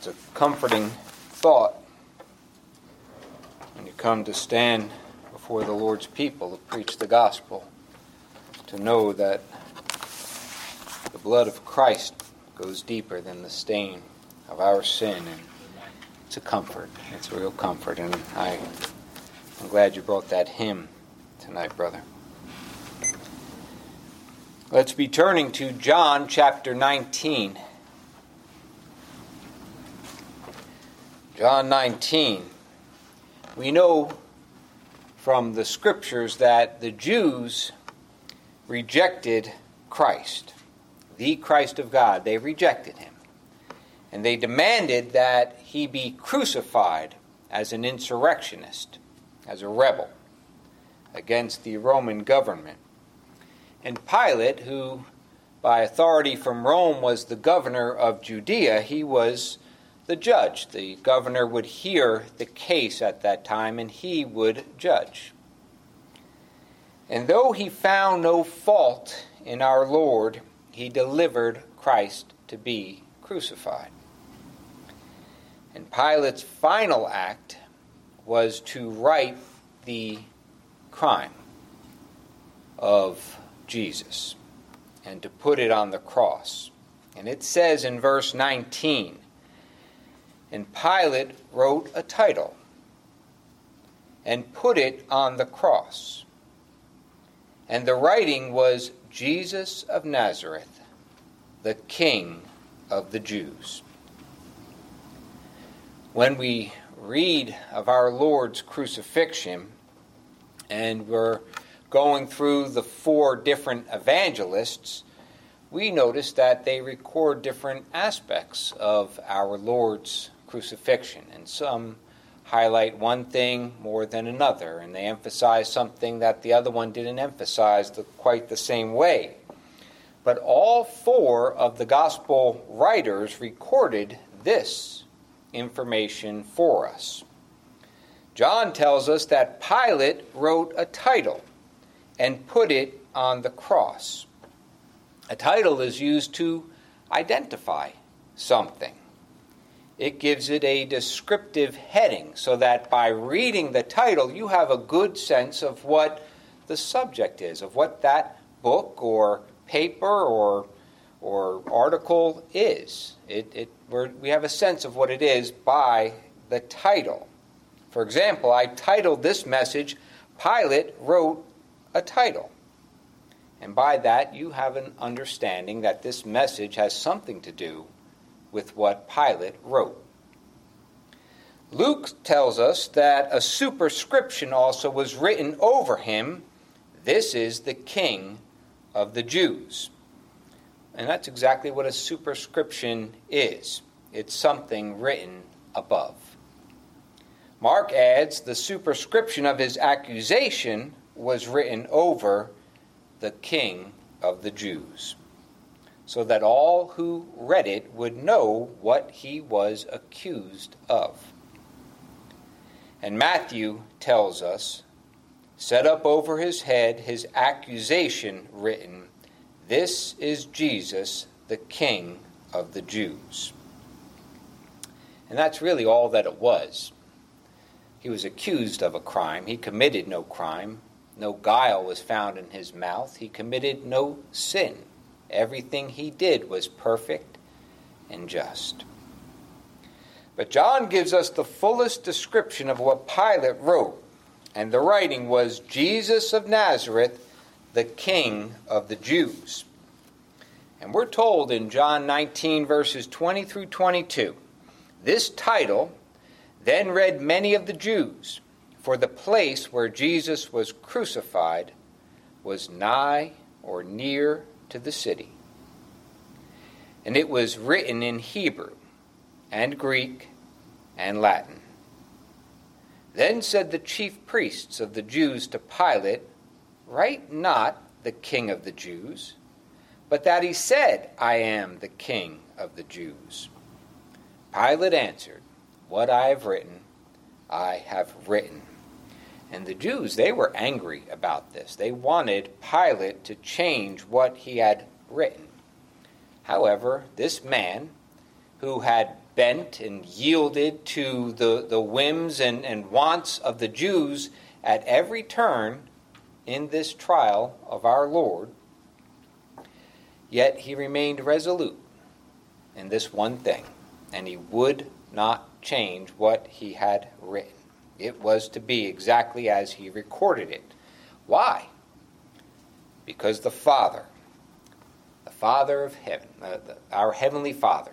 It's a comforting thought when you come to stand before the Lord's people to preach the gospel, to know that the blood of Christ goes deeper than the stain of our sin. And it's a comfort. It's a real comfort. And I, I'm glad you brought that hymn tonight, brother. Let's be turning to John chapter 19. John 19. We know from the scriptures that the Jews rejected Christ, the Christ of God. They rejected him. And they demanded that he be crucified as an insurrectionist, as a rebel against the Roman government. And Pilate, who by authority from Rome was the governor of Judea, he was the judge. The governor would hear the case at that time and he would judge. And though he found no fault in our Lord, he delivered Christ to be crucified. And Pilate's final act was to write the crime of Jesus and to put it on the cross. And it says in verse 19 and Pilate wrote a title and put it on the cross. And the writing was Jesus of Nazareth, the King of the Jews. When we read of our Lord's crucifixion, and we're going through the four different evangelists, we notice that they record different aspects of our Lord's crucifixion, and some highlight one thing more than another, and they emphasize something that the other one didn't emphasize the, quite the same way. But all four of the gospel writers recorded this information for us. John tells us that Pilate wrote a title and put it on the cross. A title is used to identify something it gives it a descriptive heading so that by reading the title, you have a good sense of what the subject is, of what that book or paper or, or article is. It, it, we have a sense of what it is by the title. For example, I titled this message, Pilate Wrote a Title. And by that, you have an understanding that this message has something to do with what Pilate wrote. Luke tells us that a superscription also was written over him This is the King of the Jews. And that's exactly what a superscription is it's something written above. Mark adds the superscription of his accusation was written over the King of the Jews so that all who read it would know what he was accused of. And Matthew tells us, set up over his head his accusation written, This is Jesus, the King of the Jews. And that's really all that it was. He was accused of a crime. He committed no crime. No guile was found in his mouth. He committed no sin. Everything he did was perfect and just. But John gives us the fullest description of what Pilate wrote, and the writing was Jesus of Nazareth, the King of the Jews. And we're told in John 19, verses 20 through 22, this title then read many of the Jews, for the place where Jesus was crucified was nigh or near to the city. And it was written in Hebrew and Greek and Latin. Then said the chief priests of the Jews to Pilate, Write not the King of the Jews, but that he said, I am the King of the Jews. Pilate answered, What I have written, I have written. And the Jews, they were angry about this. They wanted Pilate to change what he had written. However, this man, who had bent and yielded to the, the whims and, and wants of the Jews at every turn in this trial of our Lord, yet he remained resolute in this one thing, and he would not change what he had written. It was to be exactly as he recorded it. Why? Because the Father, the Father of heaven, uh, the, our Heavenly Father,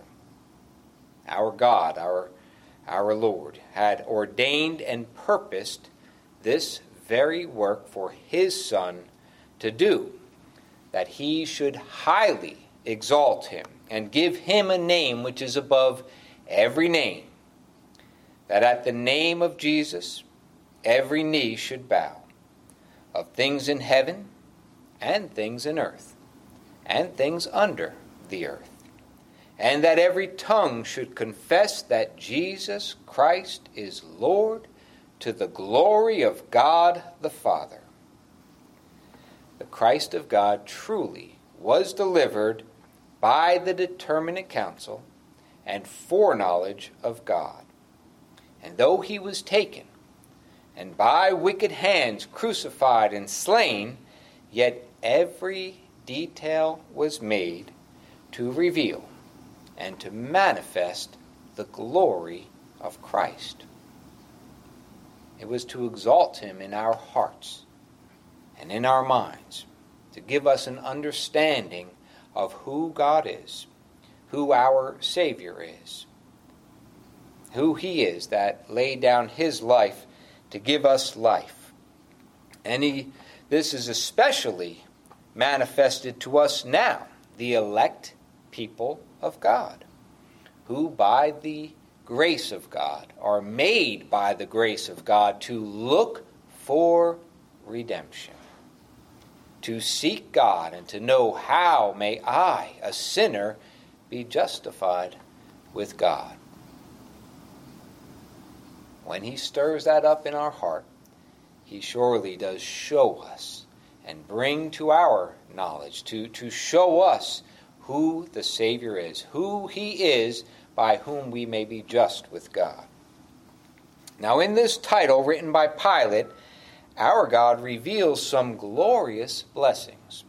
our God, our, our Lord, had ordained and purposed this very work for his Son to do, that he should highly exalt him and give him a name which is above every name, that at the name of Jesus every knee should bow, of things in heaven and things in earth, and things under the earth, and that every tongue should confess that Jesus Christ is Lord to the glory of God the Father. The Christ of God truly was delivered by the determinate counsel and foreknowledge of God. And though he was taken, and by wicked hands crucified and slain, yet every detail was made to reveal and to manifest the glory of Christ. It was to exalt him in our hearts and in our minds, to give us an understanding of who God is, who our Savior is, who He is that laid down His life to give us life. And he, this is especially manifested to us now, the elect people of God, who by the grace of God are made by the grace of God to look for redemption to seek God and to know how may I, a sinner, be justified with God. When He stirs that up in our heart, He surely does show us and bring to our knowledge, to, to show us who the Savior is, who He is by whom we may be just with God. Now, in this title written by Pilate, our God reveals some glorious blessings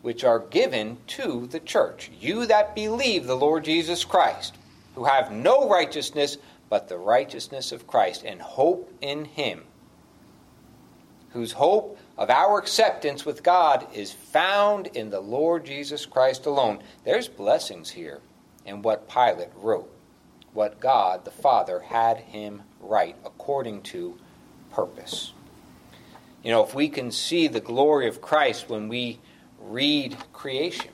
which are given to the church. You that believe the Lord Jesus Christ, who have no righteousness but the righteousness of Christ, and hope in Him, whose hope of our acceptance with God is found in the Lord Jesus Christ alone. There's blessings here in what Pilate wrote, what God the Father had him write according to purpose. You know, if we can see the glory of Christ when we read creation,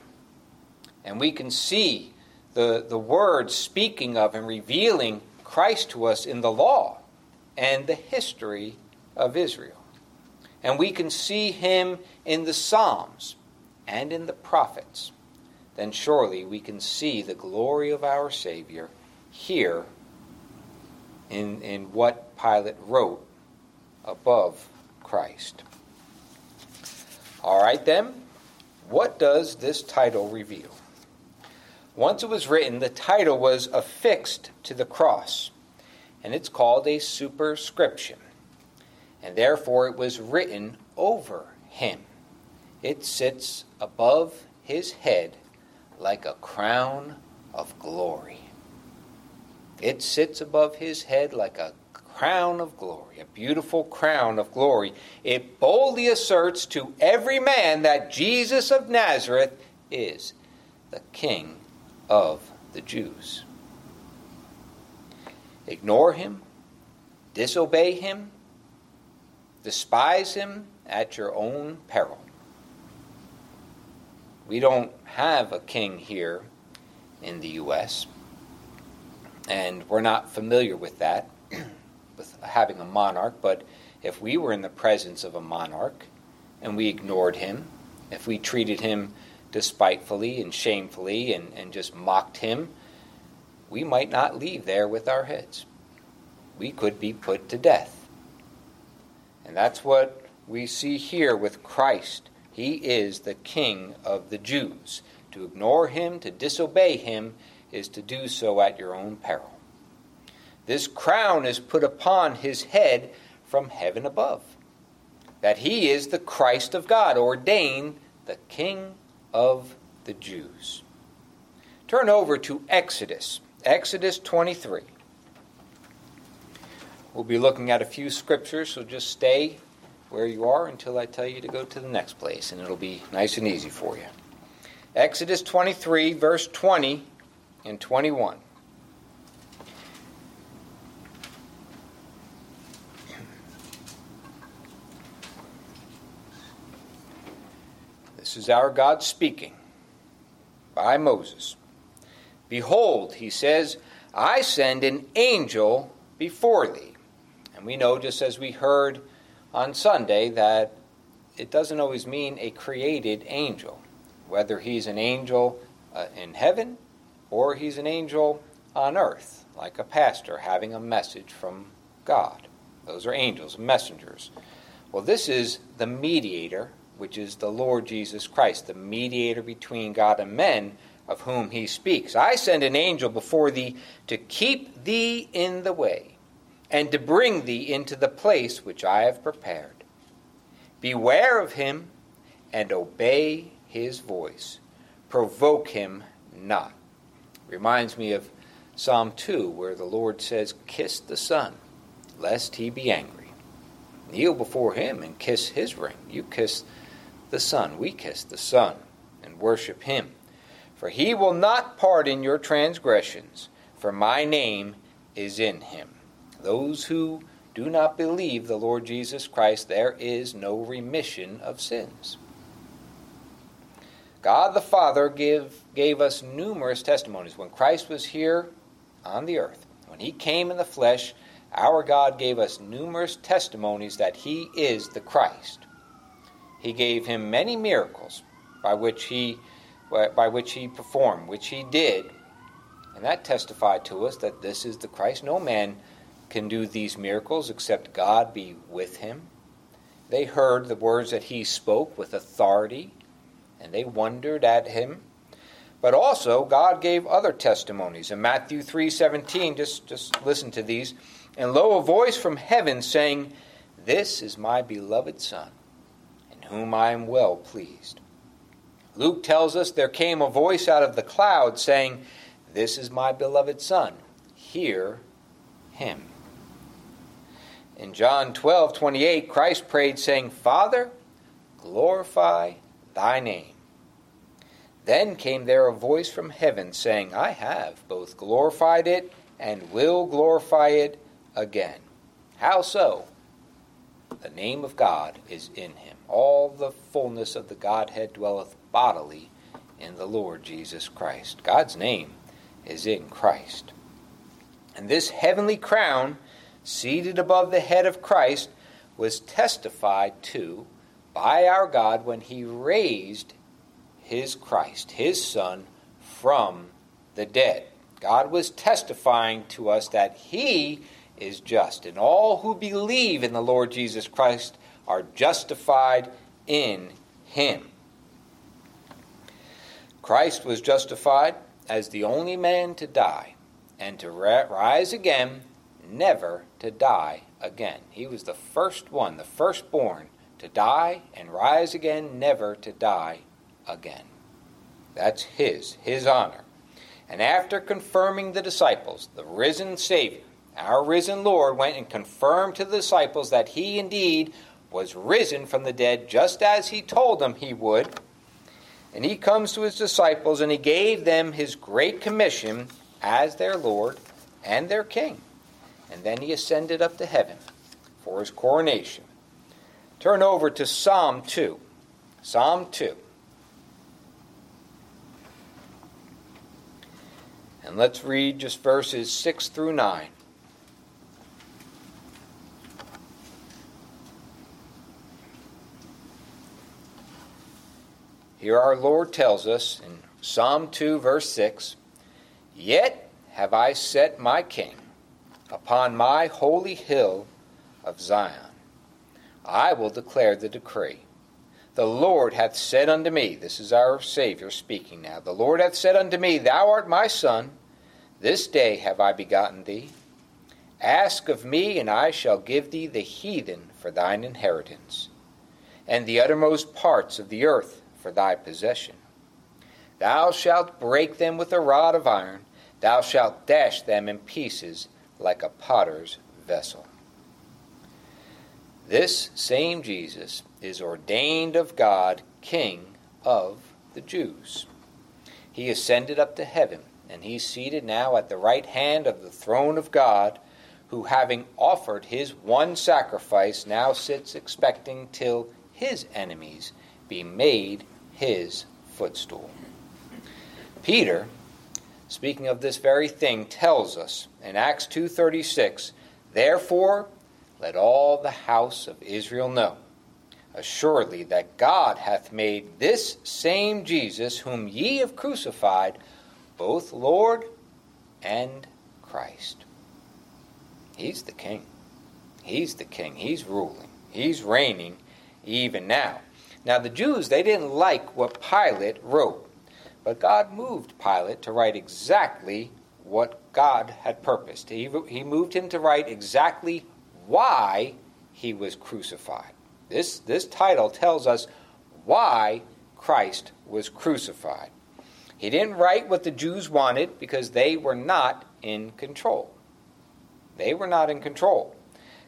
and we can see the, the word speaking of and revealing Christ to us in the law and the history of Israel. And we can see him in the Psalms and in the prophets, then surely we can see the glory of our Savior here in, in what Pilate wrote above Christ. All right, then, what does this title reveal? Once it was written, the title was affixed to the cross, and it's called a superscription, and therefore it was written over him. It sits above his head like a crown of glory. It sits above his head like a crown of glory, a beautiful crown of glory. It boldly asserts to every man that Jesus of Nazareth is the King of the Jews. Ignore him, disobey him, despise him at your own peril. We don't have a king here in the U.S., and we're not familiar with that with having a monarch, but if we were in the presence of a monarch and we ignored him, if we treated him despitefully and shamefully and, and just mocked him, we might not leave there with our heads. We could be put to death. And that's what we see here with Christ. He is the King of the Jews. To ignore him, to disobey him, is to do so at your own peril. This crown is put upon his head from heaven above, that he is the Christ of God, ordained the King of the Jews. Turn over to Exodus, Exodus 23. We'll be looking at a few scriptures, so just stay where you are until I tell you to go to the next place, and it'll be nice and easy for you. Exodus 23, verse 20 and 21. Is our God speaking by Moses. Behold, he says, I send an angel before thee. And we know, just as we heard on Sunday that it doesn't always mean a created angel, whether he's an angel uh, in heaven or he's an angel on earth, like a pastor having a message from God. Those are angels, messengers. Well, this is the mediator, which is the Lord Jesus Christ, the mediator between God and men, of whom he speaks. I send an angel before thee to keep thee in the way and to bring thee into the place which I have prepared. Beware of him and obey his voice. Provoke him not. Reminds me of Psalm 2, where the Lord says, Kiss the Son, lest he be angry. Kneel before him and kiss his ring. You kiss the Son. We kiss the Son and worship him. For he will not pardon your transgressions, for my name is in him. Those who do not believe the Lord Jesus Christ, there is no remission of sins. God the Father give, gave us numerous testimonies. When Christ was here on the earth, when he came in the flesh, our God gave us numerous testimonies that he is the Christ. He gave him many miracles by which he by which he performed, which he did. And that testified to us that this is the Christ. No man can do these miracles except God be with him. They heard the words that he spoke with authority, and they wondered at him. But also God gave other testimonies. In Matthew 3:17, just just listen to these. And lo, a voice from heaven saying, This is my beloved Son, whom I am well pleased. Luke tells us there came a voice out of the cloud saying, This is my beloved Son, hear him. In John 12, 28, Christ prayed, saying, Father, glorify thy name. Then came there a voice from heaven saying, I have both glorified it and will glorify it again. How so? The name of God is in him. All the fullness of the Godhead dwelleth bodily in the Lord Jesus Christ. God's name is in Christ. And this heavenly crown seated above the head of Christ, was testified to by our God when he raised his Christ, his Son, from the dead. God was testifying to us that he is just, and all who believe in the Lord Jesus Christ are justified in him. Christ was justified as the only man to die and to rise again never to die again. He was the first one, the firstborn, to die and rise again, never to die again. That's his, his honor. And after confirming the disciples, the risen Savior, our risen Lord, went and confirmed to the disciples that he indeed was risen from the dead, just as he told them he would. And he comes to his disciples and he gave them his great commission as their Lord and their King and then he ascended up to heaven for his coronation. Turn over to Psalm 2. Psalm 2. And let's read just verses 6 through 9. Here our Lord tells us in Psalm 2, verse 6 Yet have I set my king upon my holy hill of Zion. I will declare the decree. The Lord hath said unto me, this is our Savior speaking now, the Lord hath said unto me, Thou art my son, This day have I begotten thee. Ask of me, and I shall give thee the heathen for thine inheritance, and the uttermost parts of the earth for thy possession. Thou shalt break them with a rod of iron, thou shalt dash them in pieces like a potter's vessel. This same Jesus is ordained of God King of the Jews. He ascended up to heaven, and he's seated now at the right hand of the throne of God, who, having offered his one sacrifice, now sits expecting till his enemies be made his footstool. Peter, speaking of this very thing, tells us in Acts 2:36, "Therefore let all the house of Israel know assuredly that God hath made this same Jesus, whom ye have crucified, both Lord and Christ. He's the King. He's the King. He's ruling. He's reigning even now. Now, the Jews, they didn't like what Pilate wrote, but God moved Pilate to write exactly what God had purposed. He, he moved him to write exactly why he was crucified. This, this title tells us why Christ was crucified. He didn't write what the Jews wanted because they were not in control. They were not in control.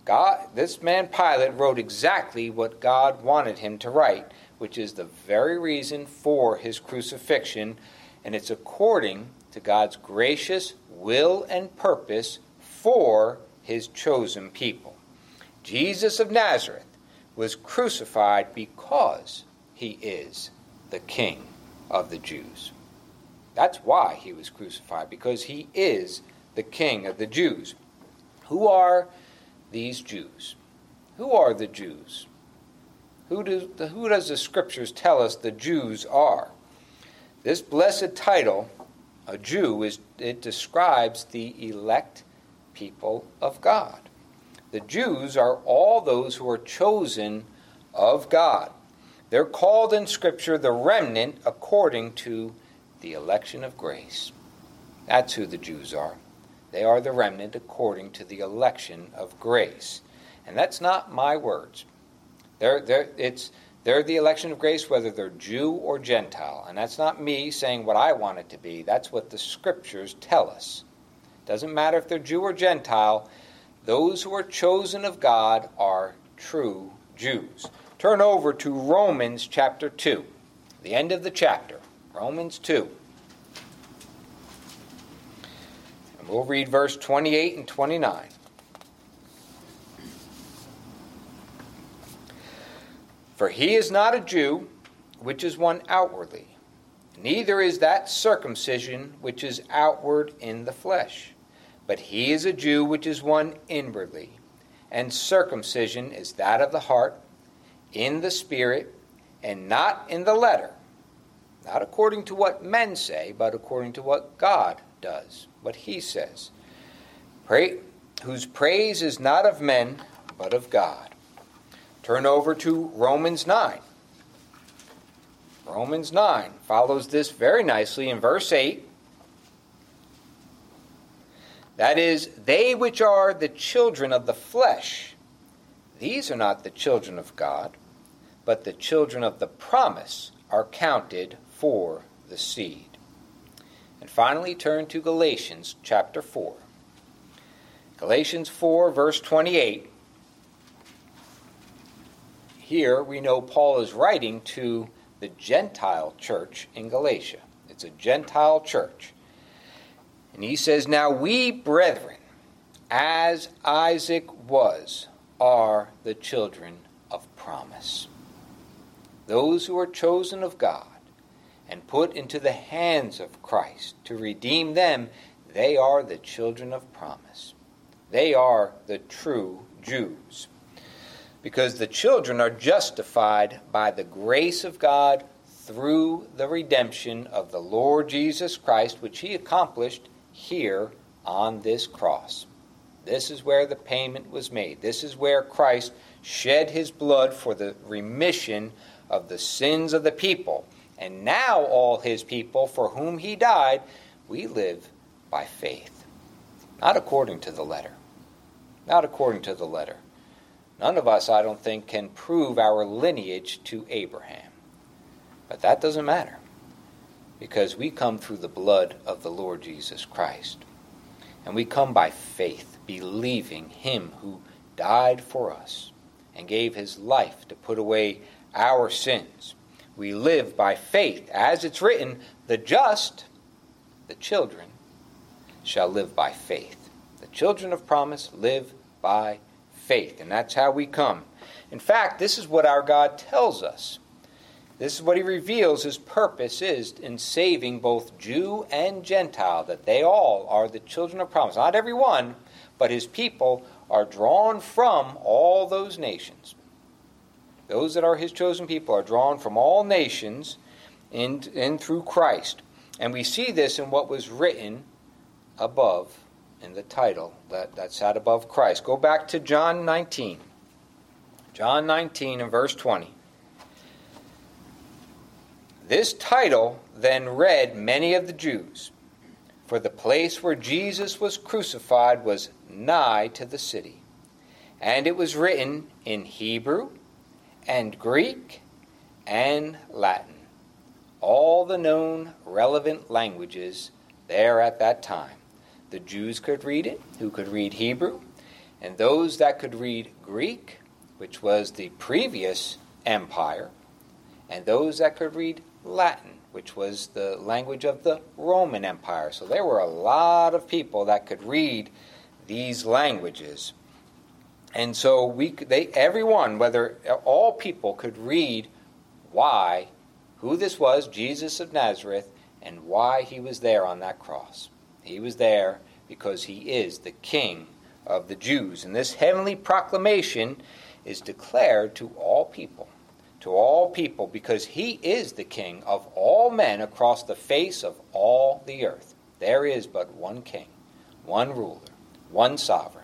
God, this man Pilate wrote exactly what God wanted him to write, which is the very reason for his crucifixion, and it's according to God's gracious will and purpose for his chosen people. Jesus of Nazareth was crucified because he is the King of the Jews. That's why he was crucified, because he is the King of the Jews. Who are these Jews? Who are the Jews? Who, do, who does the scriptures tell us the Jews are? This blessed title, a Jew, is, it describes the elect people of God. The Jews are all those who are chosen of God. They're called in Scripture the remnant according to the election of grace. That's who the Jews are. They are the remnant according to the election of grace. And that's not my words. They're, they're, it's, they're the election of grace whether they're Jew or Gentile. And that's not me saying what I want it to be. That's what the Scriptures tell us. Doesn't matter if they're Jew or Gentile, those who are chosen of God are true Jews. Turn over to Romans chapter 2, the end of the chapter. Romans 2. We'll read verse 28 and 29. For he is not a Jew, which is one outwardly, neither is that circumcision which is outward in the flesh but he is a Jew which is one inwardly, and circumcision is that of the heart, in the spirit, and not in the letter, not according to what men say, but according to what God does, what he says. Pray, whose praise is not of men, but of God. Turn over to Romans 9. Romans 9 follows this very nicely in verse 8 that is, they which are the children of the flesh, these are not the children of God, but the children of the promise are counted for the seed. And finally, turn to Galatians chapter 4. Galatians 4, verse 28. Here we know Paul is writing to the Gentile church in Galatia. It's a Gentile church. And he says, Now we, brethren, as Isaac was, are the children of promise. Those who are chosen of God and put into the hands of Christ to redeem them, they are the children of promise. They are the true Jews. Because the children are justified by the grace of God through the redemption of the Lord Jesus Christ, which he accomplished here on this cross. This is where the payment was made. This is where Christ shed his blood for the remission of the sins of the people. And now, all his people for whom he died, we live by faith. Not according to the letter. Not according to the letter. None of us, I don't think, can prove our lineage to Abraham. But that doesn't matter because we come through the blood of the Lord Jesus Christ. And we come by faith, believing Him who died for us and gave His life to put away our sins. We live by faith. As it's written, the just, the children, shall live by faith. The children of promise live by faith. And that's how we come. In fact, this is what our God tells us. This is what he reveals his purpose is in saving both Jew and Gentile, that they all are the children of promise. Not every one, but his people are drawn from all those nations. Those that are his chosen people are drawn from all nations in, in through Christ. And we see this in what was written above in the title that, that sat above Christ. Go back to John 19. John 19 and verse 20. This title then read many of the Jews, for the place where Jesus was crucified was nigh to the city. And it was written in Hebrew and Greek and Latin, all the known relevant languages there at that time. The Jews could read it, who could read Hebrew, and those that could read Greek, which was the previous empire, and those that could read Latin, which was the language of the Roman Empire. So there were a lot of people that could read these languages. And so we they everyone, whether all people could read why who this was, Jesus of Nazareth, and why he was there on that cross. He was there because he is the king of the Jews. And this heavenly proclamation is declared to all people to all people because he is the king of all men across the face of all the earth. There is but one king, one ruler, one sovereign.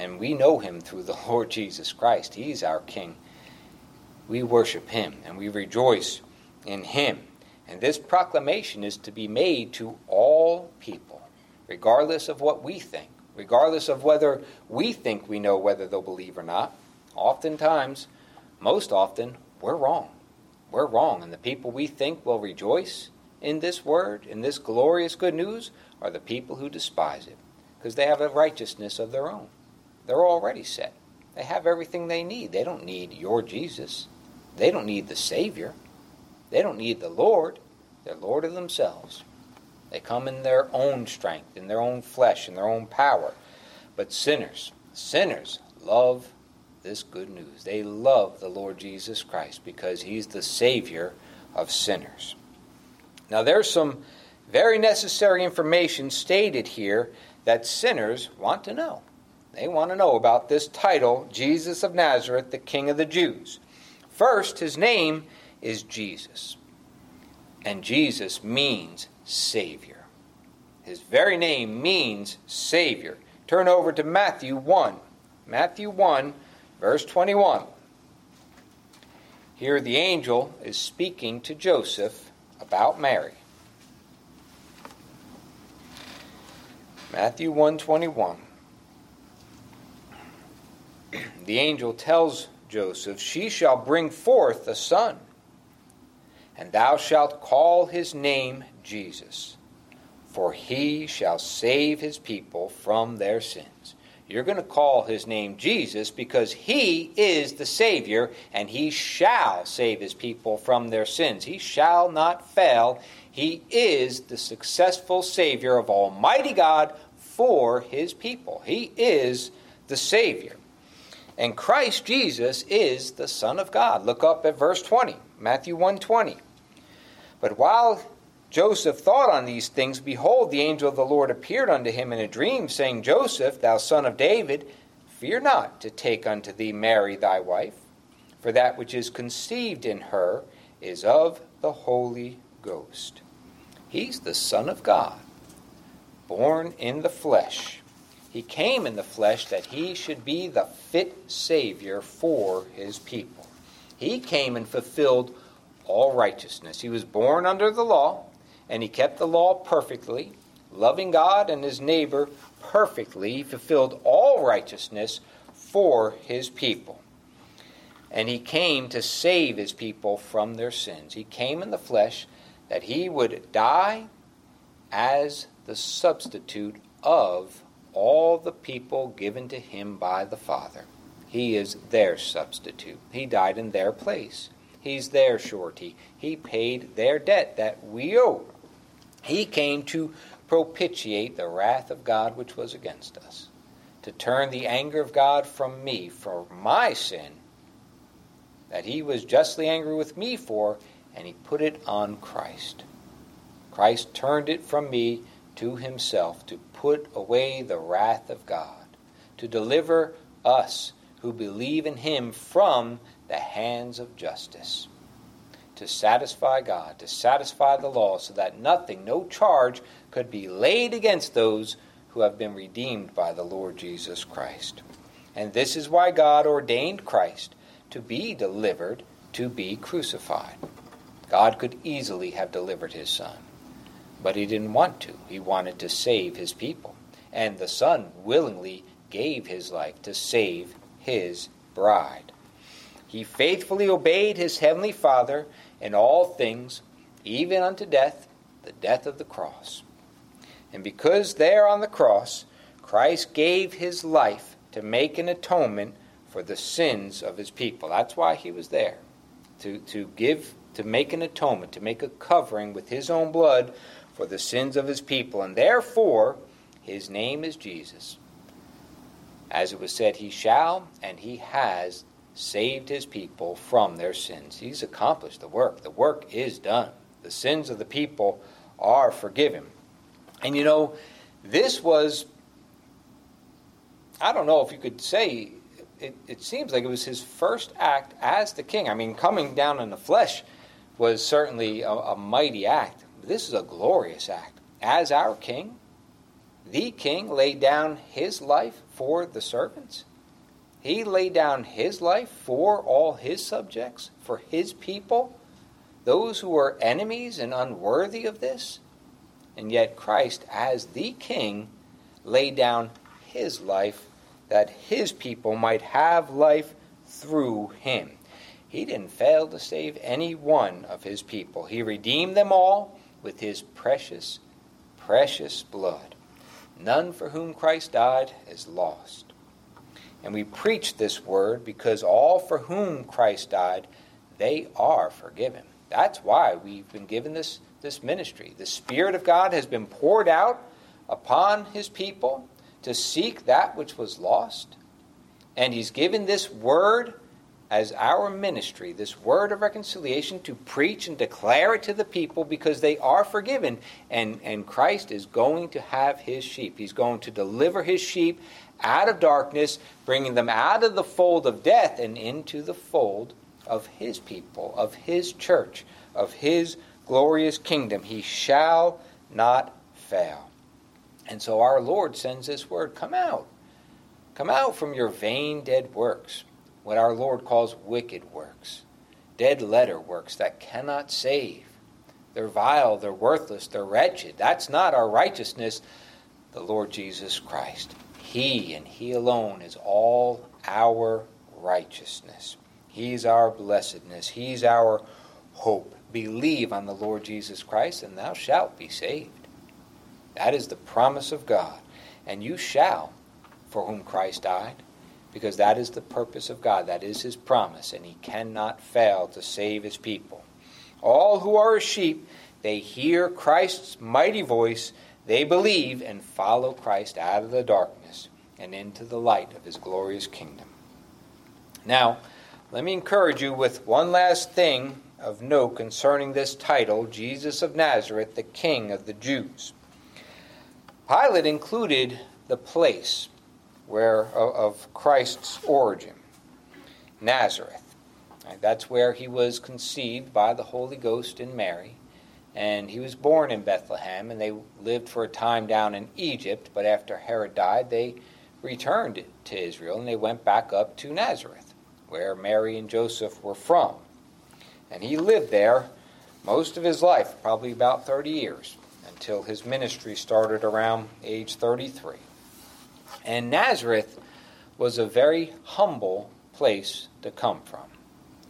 And we know him through the Lord Jesus Christ. He's our king. We worship him and we rejoice in him. And this proclamation is to be made to all people, regardless of what we think, regardless of whether we think we know whether they'll believe or not. Oftentimes, most often we're wrong. We're wrong. And the people we think will rejoice in this word, in this glorious good news, are the people who despise it because they have a righteousness of their own. They're already set. They have everything they need. They don't need your Jesus. They don't need the Savior. They don't need the Lord. They're Lord of themselves. They come in their own strength, in their own flesh, in their own power. But sinners, sinners love this good news. They love the Lord Jesus Christ because he's the Savior of sinners. Now, there's some very necessary information stated here that sinners want to know. They want to know about this title, Jesus of Nazareth, the King of the Jews. First, his name is Jesus. And Jesus means Savior. His very name means Savior. Turn over to Matthew 1. Matthew 1, Verse 21. Here the angel is speaking to Joseph about Mary. Matthew 121. The angel tells Joseph, She shall bring forth a son, and thou shalt call his name Jesus, for he shall save his people from their sins. You're going to call his name Jesus because he is the Savior and he shall save his people from their sins. He shall not fail. He is the successful Savior of Almighty God for his people. He is the Savior. And Christ Jesus is the Son of God. Look up at verse 20, Matthew 1:20. But while Joseph thought on these things, behold, the angel of the Lord appeared unto him in a dream, saying, Joseph, thou son of David, fear not to take unto thee Mary thy wife, for that which is conceived in her is of the Holy Ghost. He's the Son of God, born in the flesh. He came in the flesh that he should be the fit Savior for his people. He came and fulfilled all righteousness. He was born under the law and he kept the law perfectly, loving God and his neighbor perfectly. He fulfilled all righteousness for his people. And he came to save his people from their sins. He came in the flesh that he would die as the substitute of all the people given to him by the Father. He is their substitute. He died in their place. He's their surety. He paid their debt that we owe. He came to propitiate the wrath of God which was against us, to turn the anger of God from me for my sin, that he was justly angry with me for, and he put it on Christ. Christ turned it from me to himself to put away the wrath of God, to deliver us who believe in him from the hands of justice to satisfy God, to satisfy the law, so that nothing, no charge, could be laid against those who have been redeemed by the Lord Jesus Christ. And this is why God ordained Christ to be delivered, to be crucified. God could easily have delivered his Son, but he didn't want to. He wanted to save his people. And the Son willingly gave his life to save his bride. He faithfully obeyed his heavenly Father in all things, even unto death, the death of the cross. And because there on the cross, Christ gave his life to make an atonement for the sins of his people. That's why he was there. To, to give, to make an atonement, to make a covering with his own blood for the sins of his people. And therefore, his name is Jesus. As it was said, he shall and he has saved his people from their sins. He's accomplished the work. The work is done. The sins of the people are forgiven. And you know, this was, I don't know if you could say, it, it seems like it was his first act as the king. I mean, coming down in the flesh was certainly a, a mighty act. This is a glorious act. As our king, the king laid down his life for the servants. He laid down his life for all his subjects, for his people, those who were enemies and unworthy of this. And yet Christ, as the king, laid down his life that his people might have life through him. He didn't fail to save any one of his people. He redeemed them all with his precious, precious blood. None for whom Christ died is lost. And we preach this word because all for whom Christ died, they are forgiven. That's why we've been given this, this ministry. The Spirit of God has been poured out upon His people to seek that which was lost. And He's given this word as our ministry, this word of reconciliation, to preach and declare it to the people because they are forgiven. And, and Christ is going to have his sheep. He's going to deliver his sheep out of darkness, bringing them out of the fold of death and into the fold of his people, of his church, of his glorious kingdom. He shall not fail. And so our Lord sends this word come out. Come out from your vain dead works, what our Lord calls wicked works, dead letter works that cannot save. They're vile, they're worthless, they're wretched. That's not our righteousness, the Lord Jesus Christ. He and He alone is all our righteousness. He's our blessedness. He's our hope. Believe on the Lord Jesus Christ, and thou shalt be saved. That is the promise of God. And you shall, for whom Christ died, because that is the purpose of God. That is His promise, and He cannot fail to save His people. All who are sheep, they hear Christ's mighty voice they believe and follow Christ out of the darkness and into the light of his glorious kingdom. Now, let me encourage you with one last thing of note concerning this title Jesus of Nazareth, the King of the Jews. Pilate included the place where of Christ's origin, Nazareth. That's where he was conceived by the Holy Ghost in Mary. And he was born in Bethlehem, and they lived for a time down in Egypt. But after Herod died, they returned to Israel and they went back up to Nazareth, where Mary and Joseph were from. And he lived there most of his life, probably about 30 years, until his ministry started around age 33. And Nazareth was a very humble place to come from.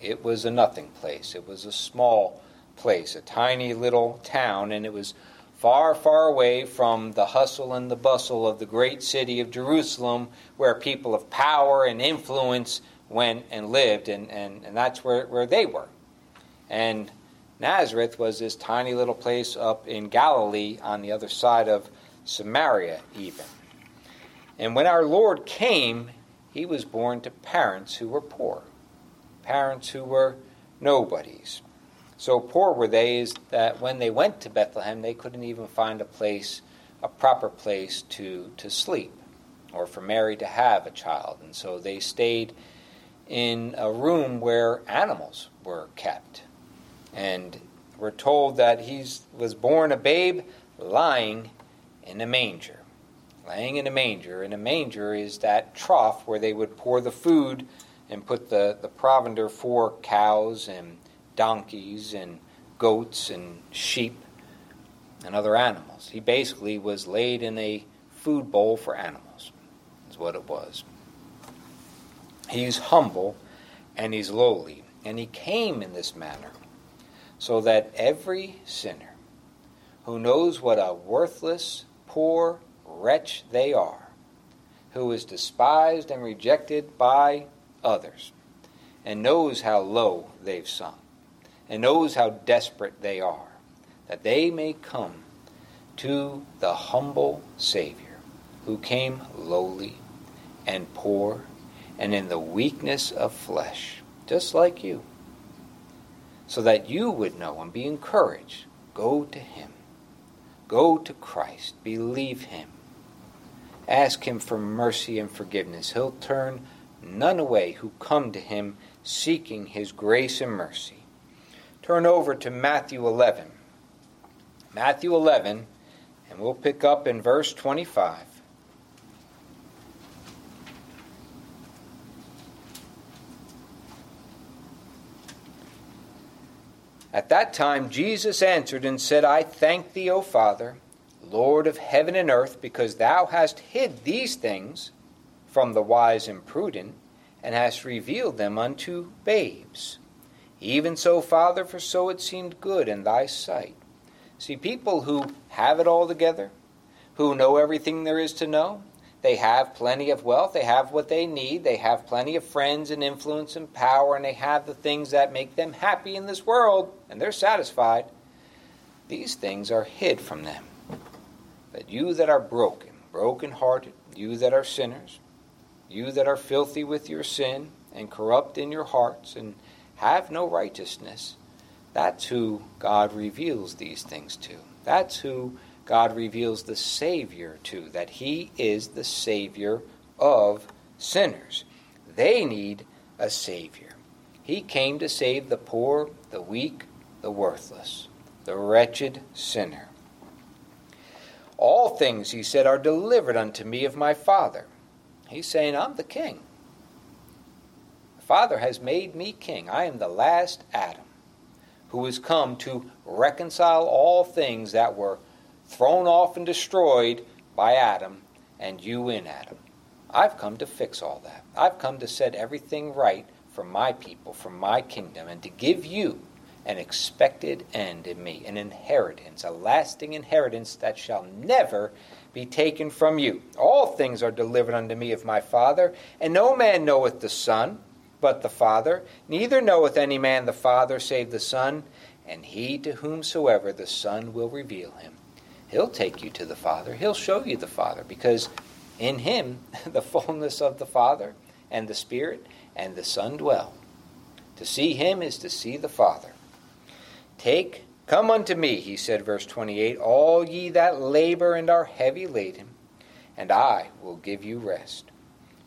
It was a nothing place, it was a small place, a tiny little town, and it was far, far away from the hustle and the bustle of the great city of Jerusalem, where people of power and influence went and lived, and, and, and that's where, where they were. And Nazareth was this tiny little place up in Galilee on the other side of Samaria, even. And when our Lord came, he was born to parents who were poor, parents who were nobodies. So poor were they that when they went to Bethlehem, they couldn't even find a place, a proper place to, to sleep or for Mary to have a child. And so they stayed in a room where animals were kept. And we're told that he was born a babe lying in a manger. Laying in a manger. And a manger is that trough where they would pour the food and put the, the provender for cows and donkeys and goats and sheep and other animals. He basically was laid in a food bowl for animals, is what it was. He's humble and he's lowly, and he came in this manner so that every sinner who knows what a worthless, poor wretch they are, who is despised and rejected by others, and knows how low they've sunk, and knows how desperate they are, that they may come to the humble Savior who came lowly and poor and in the weakness of flesh, just like you, so that you would know and be encouraged. Go to Him. Go to Christ. Believe Him. Ask Him for mercy and forgiveness. He'll turn none away who come to Him seeking His grace and mercy. Turn over to Matthew 11. Matthew 11, and we'll pick up in verse 25. At that time Jesus answered and said, I thank thee, O Father, Lord of heaven and earth, because thou hast hid these things from the wise and prudent, and hast revealed them unto babes. Even so, Father, for so it seemed good in thy sight. See, people who have it all together, who know everything there is to know, they have plenty of wealth, they have what they need, they have plenty of friends and influence and power, and they have the things that make them happy in this world, and they're satisfied. These things are hid from them. But you that are broken, broken hearted, you that are sinners, you that are filthy with your sin and corrupt in your hearts, and have no righteousness, that's who God reveals these things to. That's who God reveals the Savior to, that He is the Savior of sinners. They need a Savior. He came to save the poor, the weak, the worthless, the wretched sinner. All things, he said, are delivered unto me of my Father. He's saying, I'm the king. The Father has made me king. I am the last Adam who has come to reconcile all things that were thrown off and destroyed by Adam and you in Adam. I've come to fix all that. I've come to set everything right for my people, for my kingdom, and to give you an expected end in me, an inheritance, a lasting inheritance that shall never be taken from you. All things are delivered unto me of my Father, and no man knoweth the Son but the Father, neither knoweth any man the Father save the Son, and he to whomsoever the Son will reveal him. He'll take you to the Father, he'll show you the Father, because in him the fullness of the Father and the Spirit and the Son dwell. To see him is to see the Father. Take, come unto me, he said, verse 28, all ye that labor and are heavy laden, and I will give you rest.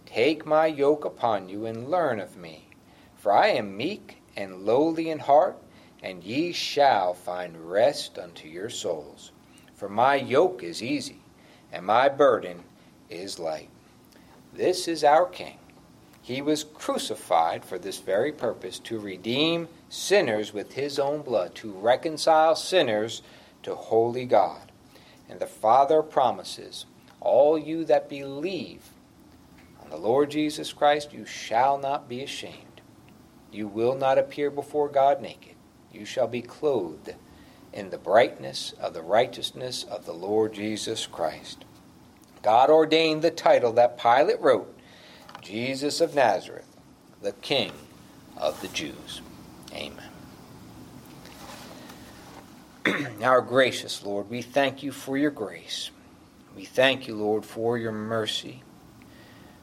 Take my yoke upon you and learn of me. For I am meek and lowly in heart, and ye shall find rest unto your souls. For my yoke is easy, and my burden is light. This is our King. He was crucified for this very purpose to redeem sinners with his own blood, to reconcile sinners to holy God. And the Father promises, All you that believe on the Lord Jesus Christ, you shall not be ashamed. You will not appear before God naked. You shall be clothed in the brightness of the righteousness of the Lord Jesus Christ. God ordained the title that Pilate wrote Jesus of Nazareth, the King of the Jews. Amen. Our gracious Lord, we thank you for your grace. We thank you, Lord, for your mercy,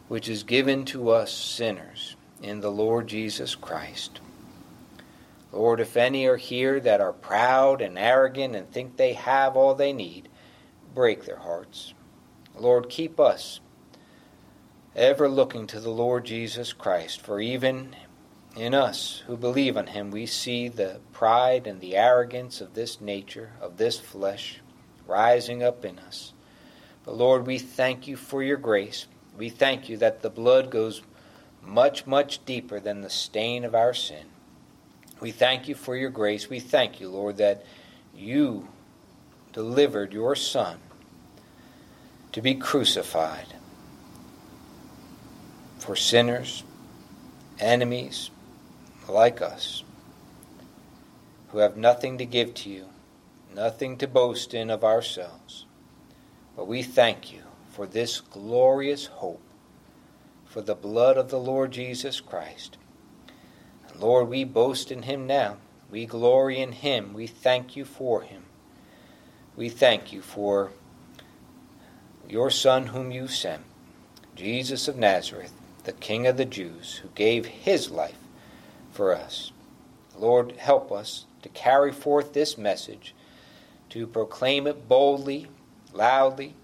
which is given to us sinners in the Lord Jesus Christ. Lord, if any are here that are proud and arrogant and think they have all they need, break their hearts. Lord, keep us ever looking to the Lord Jesus Christ, for even in us who believe on him, we see the pride and the arrogance of this nature, of this flesh, rising up in us. But Lord, we thank you for your grace. We thank you that the blood goes much, much deeper than the stain of our sin. We thank you for your grace. We thank you, Lord, that you delivered your Son to be crucified for sinners, enemies like us, who have nothing to give to you, nothing to boast in of ourselves. But we thank you for this glorious hope, for the blood of the Lord Jesus Christ. And Lord, we boast in him now. We glory in him. We thank you for him. We thank you for your Son whom you sent, Jesus of Nazareth, the King of the Jews, who gave his life for us. Lord, help us to carry forth this message, to proclaim it boldly, loudly,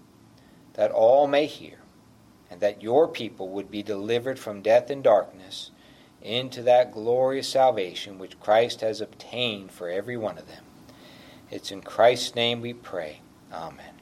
that all may hear, and that your people would be delivered from death and darkness into that glorious salvation which Christ has obtained for every one of them. It's in Christ's name we pray. Amen.